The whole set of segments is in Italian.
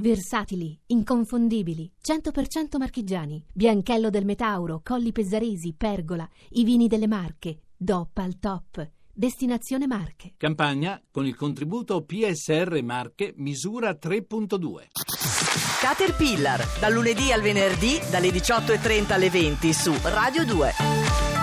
Versatili, inconfondibili, 100% marchigiani, Bianchello del Metauro, Colli Pesaresi, Pergola, i vini delle Marche, DOP al top. Destinazione Marche. Campagna con il contributo PSR Marche misura 3.2. Caterpillar, dal lunedì al venerdì dalle 18.30 alle 20 su Radio 2.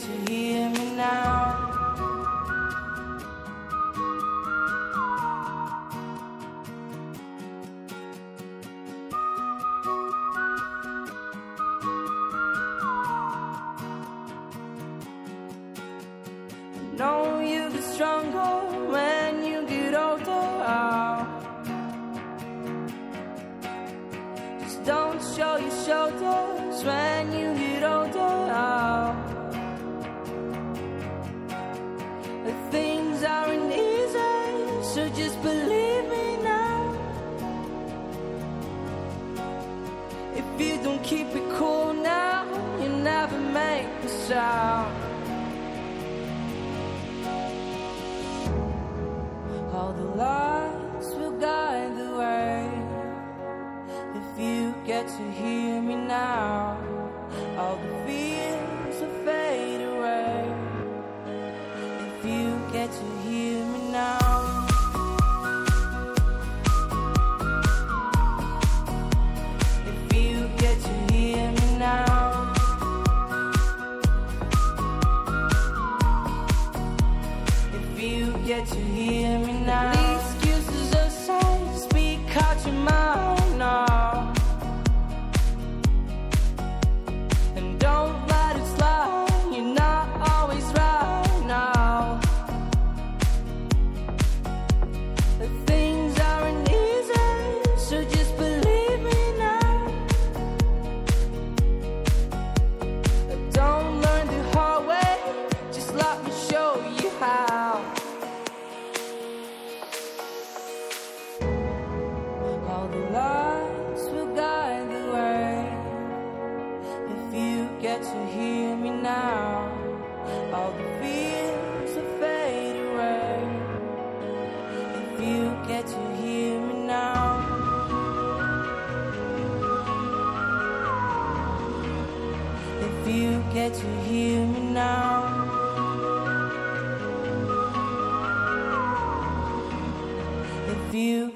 To hear me now. Know you get stronger when you get older. Just don't show your shoulders when the lights will guide the way. If you get to hear me now, get to hear me now.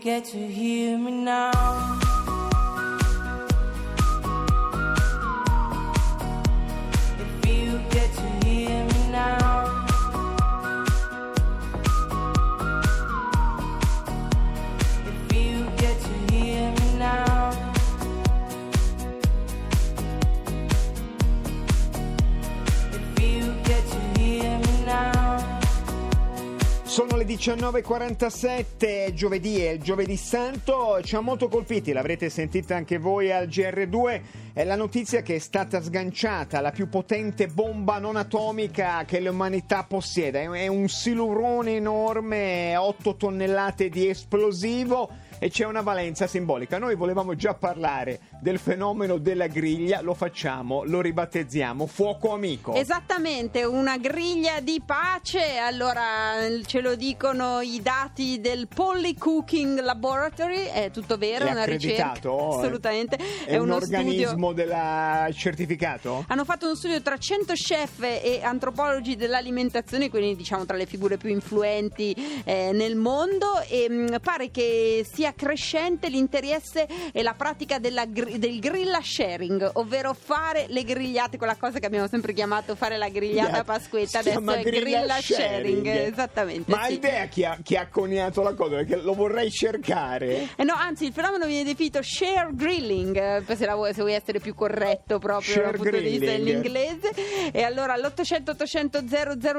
Get to hear me now. 19.47, giovedì è il giovedì santo, ci ha molto colpiti, l'avrete sentita anche voi al GR2, è la notizia che è stata sganciata la più potente bomba non atomica che l'umanità possieda, è è un silurone enorme, 8 tonnellate di esplosivo e c'è una valenza simbolica. Noi volevamo già parlare del fenomeno della griglia, lo facciamo, lo ribattezziamo, fuoco amico. Esattamente, una griglia di pace. Allora, ce lo dicono i dati del Polly Cooking Laboratory, è tutto vero, È è una ricerca. Assolutamente. È, un uno organismo studio. della certificato? Hanno fatto uno studio tra 100 chef e antropologi dell'alimentazione, quindi diciamo tra le figure più influenti eh, nel mondo e mh, pare che sia crescente l'interesse e la pratica della del grilla sharing, ovvero fare le grigliate, quella cosa che abbiamo sempre chiamato fare la grigliata a Pasquetta, adesso è grilla sharing, sharing. esattamente. Ma sì. idea chi ha, chi ha coniato la cosa? Perché lo vorrei cercare. Eh no, anzi, il fenomeno viene definito share grilling, eh, se, la vuoi, se vuoi essere più corretto proprio Share dal punto di vista dell'inglese. E allora l'800 800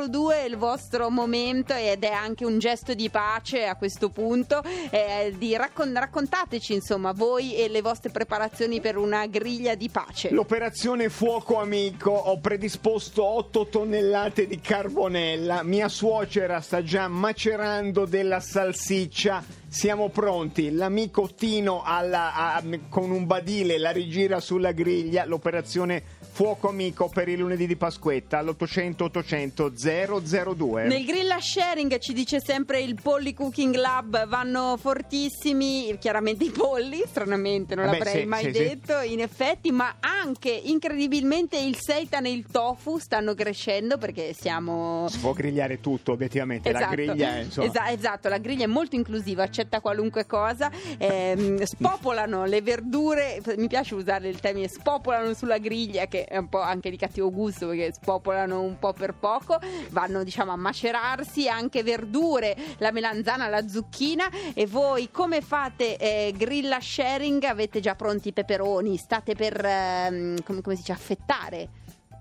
002 è il vostro momento ed è anche un gesto di pace a questo punto, eh, di raccon- raccontateci insomma voi e le vostre preparazioni per una griglia di pace. L'operazione Fuoco Amico, ho predisposto 8 tonnellate di carbonella, mia suocera sta già macerando della salsiccia, siamo pronti, l'amico Tino alla- a- con un badile la rigira sulla griglia, l'operazione Fuoco Amico per il lunedì di Pasquetta all'800 800 002. Nel grilla sharing ci dice sempre il Polly Cooking Lab vanno fortissimi, chiaramente i polli, stranamente non Vabbè, l'avrei sì, mai sì, sì. detto, in effetti, ma anche incredibilmente il seitan e il tofu stanno crescendo perché siamo Si può grigliare tutto, obiettivamente, la griglia è insomma... Esa- esatto, la griglia è molto inclusiva, accetta qualunque cosa, ehm, spopolano le verdure, mi piace usare il termine spopolano sulla griglia che è un po' anche di cattivo gusto perché spopolano un po' per poco, vanno diciamo a macerarsi anche verdure, la melanzana, la zucchina e voi come fate eh, grilla sharing? Avete già pronti i peperoni? State per ehm, come, come si dice affettare?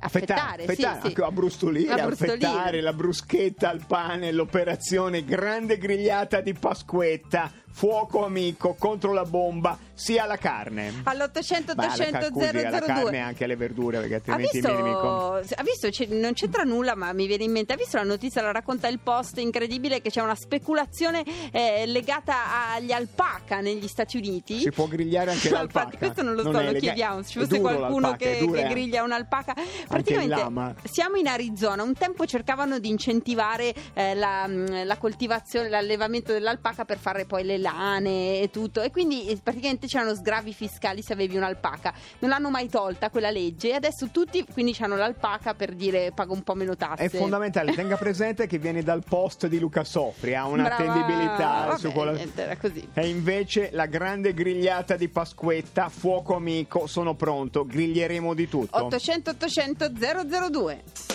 Affettare, sì, affettare, sì. anche a brustolire, A affettare la bruschetta al pane, l'operazione grande grigliata di Pasquetta, fuoco amico contro la bomba, sia alla carne. All'800 Ma alla 800 ca- scusi, alla carne e 002 anche alle verdure, perché Ha altrimenti visto, mi nemico. ha visto c'è- non c'entra nulla, ma mi viene in mente. Ha visto la notizia? La racconta il post incredibile che c'è una speculazione eh, legata agli alpaca negli Stati Uniti. Si può grigliare anche l'alpaca. infatti, questo non lo so, Non lo chiediamo. Se ci fosse qualcuno che, che eh. griglia un'alpaca. Praticamente siamo in Arizona. Un tempo cercavano di incentivare eh, la, mh, la coltivazione, l'allevamento dell'alpaca per fare poi le lane e tutto. E quindi eh, praticamente c'erano sgravi fiscali se avevi un'alpaca. Non l'hanno mai tolta quella legge e adesso tutti quindi hanno l'alpaca per dire pago un po' meno tasse. È fondamentale, tenga presente che viene dal post di Luca Sofri, ha Brava. un'attendibilità Vabbè, su quella... niente, era così. E invece la grande grigliata di Pasquetta, fuoco amico, sono pronto, griglieremo di tutto. 800 800 002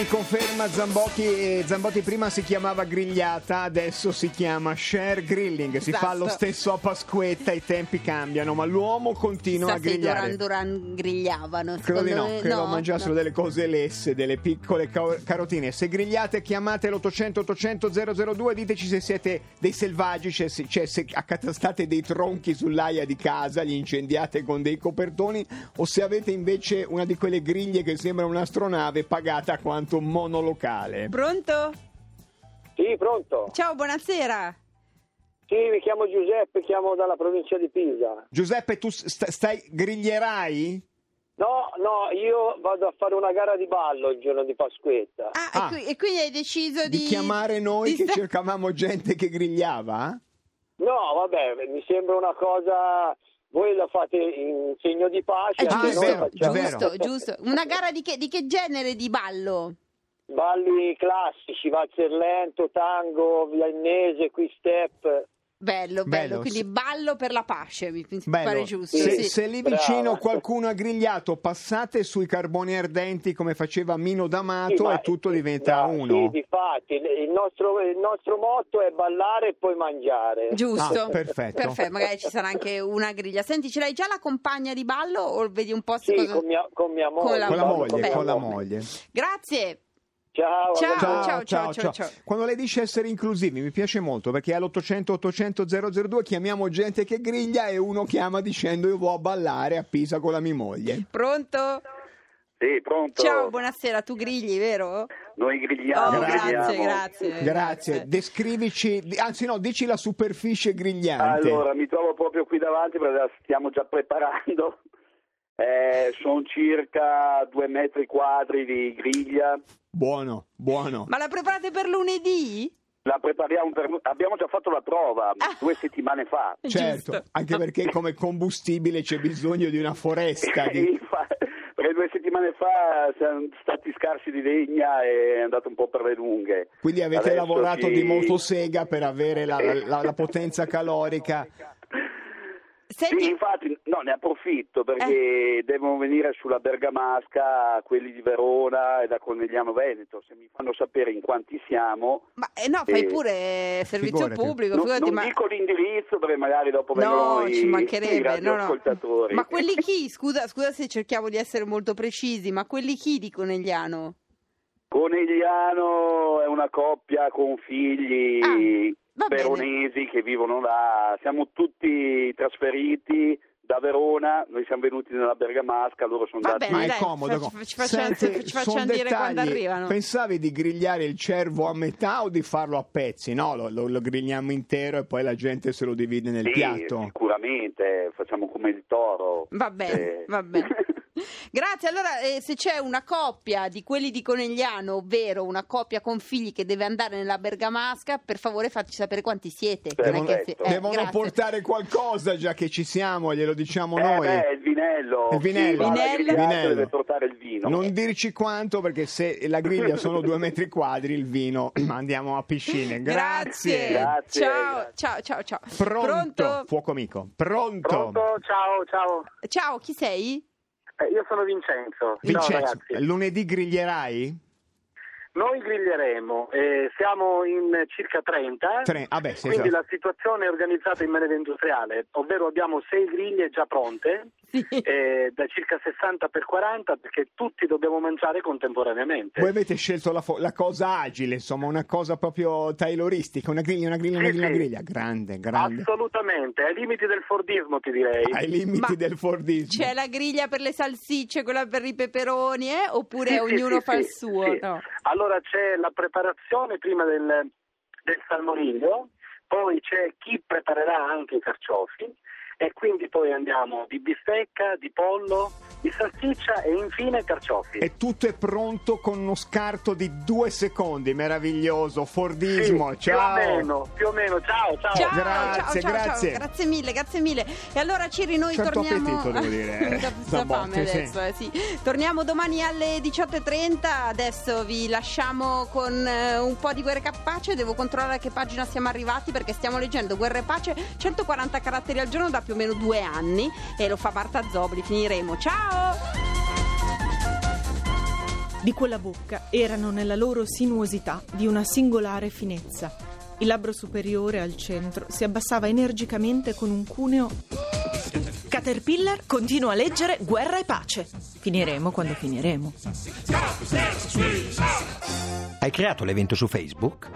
mi conferma Zambotti, Zambotti prima si chiamava grigliata, adesso si chiama share grilling, si fa Esatto. lo stesso a Pasquetta, i tempi cambiano, ma l'uomo continua Sa a grigliare. Duran Duran grigliavano. Credo di no, me- credo no, mangiassero no. delle cose lesse, delle piccole ca- carotine. Se grigliate chiamate l'800 800 002, diteci se siete dei selvaggi, cioè, se- cioè se accatastate dei tronchi sull'aia di casa, li incendiate con dei copertoni o se avete invece una di quelle griglie che sembra un'astronave pagata quanto un monolocale. Pronto? Sì, pronto. Ciao, buonasera. Sì, mi chiamo Giuseppe, chiamo dalla provincia di Pisa. Giuseppe, tu st- stai griglierai? No, no, io vado a fare una gara di ballo il giorno di Pasquetta. Ah, Ah. E, qui- e quindi hai deciso di... Di chiamare noi di che sta- cercavamo gente che grigliava? No, vabbè, mi sembra una cosa... Voi la fate in segno di pace, Ah, giusto, vero. giusto, giusto. Una gara di che, di che genere di ballo? balli classici, valzer lento, tango, viennese, qui step. Bello, bello, Bello, quindi sì. ballo per la pace, mi Bello. pare giusto. Se, sì. se lì vicino Brava. qualcuno ha grigliato, passate sui carboni ardenti come faceva Mino D'Amato Sì, e tutto diventa no, uno. Sì, difatti, il nostro, il nostro motto è ballare e poi mangiare. Giusto. Ah, perfetto. Perfetto, magari ci sarà anche una griglia. Senti, ce l'hai già la compagna di ballo o vedi un po' se Sì, cosa- con mia, con mia moglie. Con la Con la moglie, con la moglie. Grazie. Ciao, Ciao. a voi. ciao, ciao, ciao. Quando lei dice essere inclusivi mi piace molto perché all'800 800 002 chiamiamo gente che griglia e uno chiama dicendo io vado a ballare a Pisa con la mia moglie. Pronto? Sì, pronto? Ciao, buonasera, tu grigli, vero? Noi grigliamo, Oh, grazie, grigliamo. grazie. Grazie, descrivici, anzi no, dici la superficie grigliante. Allora, mi trovo proprio qui davanti perché la stiamo già preparando. Eh, sono circa due metri quadri di griglia. Buono, buono. Ma la preparate per lunedì? La prepariamo per... Abbiamo già fatto la prova Ah. due settimane fa. Certo, Giusto. anche perché come combustibile c'è bisogno di una foresta di... Perché due settimane fa siamo stati scarsi di legna e è andato un po' per le lunghe. Quindi avete Adesso lavorato ci- di motosega per avere la, la- la potenza calorica. Senti, Sì, infatti, no, ne approfitto Eh. perché devono venire sulla Bergamasca quelli di Verona e da Conegliano Veneto. Se mi fanno sapere in quanti siamo, ma eh, no, fai Eh, pure servizio figurati. pubblico, non, figurati, non ma... dico l'indirizzo perché magari dopo vengono No, i, ci i mancherebbe, no, no. radioascoltatori. Ma quelli chi? Scusa, scusa se cerchiamo di essere molto precisi, ma quelli chi di Conegliano? Conegliano è una coppia con figli Ah, veronesi che vivono là. Siamo tutti trasferiti da Verona, noi siamo venuti nella Bergamasca, loro sono Va andati Ma è dai, comodo. ci facciamo- Senti, ci facciamo son dire dettagli. quando arrivano. Pensavi di grigliare il cervo a metà o di farlo a pezzi? No, lo, lo- lo grigliamo intero e poi la gente se lo divide nel Sì, piatto. sicuramente, facciamo come il toro. Va bene, Eh. va bene. Grazie, allora eh, se c'è una coppia di quelli di Conegliano, ovvero una coppia con figli che deve andare nella Bergamasca, per favore fateci sapere quanti siete. Non è Devono- che se- eh, Devono grazie. portare qualcosa già che ci siamo, glielo diciamo Eh, noi. beh, il vinello. Il vinello. Alla Vinello. Vinello. deve portare il vino. Non dirci quanto perché se la griglia sono due metri quadri, il vino andiamo a piscine. Grazie. Grazie. Ciao, ciao, ciao, ciao. Pronto? Fuoco amico. Pronto? Pronto? Ciao, ciao. Ciao, chi sei? Eh, io sono Vincenzo. Ciao Vincenzo, ragazzi. lunedì griglierai? Noi griglieremo, eh, siamo in circa 30. Tre- ah beh, sì, Quindi esatto. la situazione è organizzata in maniera industriale, ovvero abbiamo sei griglie già pronte, Sì. eh, da circa 60 per 40, perché tutti dobbiamo mangiare contemporaneamente. Voi avete scelto la, fo- la cosa agile, insomma, una cosa proprio tayloristica, una griglia, una griglia, una Sì, griglia, una griglia. Grande, grande. Assolutamente, ai limiti del Fordismo ti direi. Ai limiti Ma del Fordismo. C'è la griglia per le salsicce, quella per i peperoni, eh? Oppure ognuno sì, fa sì, il suo? sì. No. Allora c'è la preparazione prima del, del salmoniglio, poi c'è chi preparerà anche i carciofi e quindi poi andiamo di bistecca, di pollo, di salsiccia e infine carciofi. E tutto è pronto con uno scarto di due secondi, meraviglioso. Sì, Fordismo, ciao. Più o meno, più o meno, ciao, ciao. Ciao, Grazie, ciao, ciao, grazie. ciao. grazie mille, grazie mille. E allora Ciri, noi Certo torniamo. appetito, devo dire, eh. Dà questa Zambotti, fame sì. adesso, eh, sì. Torniamo domani alle 18.30. Adesso vi lasciamo con eh, un po' di Guerra e Pace. Devo controllare a che pagina siamo arrivati perché stiamo leggendo Guerra e Pace 140 caratteri al giorno da più o meno due anni. E lo fa Marta Zobli. Finiremo. Ciao! di quella bocca erano nella loro sinuosità di una singolare finezza. Il labbro superiore al centro si abbassava energicamente con un cuneo. Caterpillar continua a leggere Guerra e pace. Finiremo quando finiremo. Hai creato l'evento su Facebook?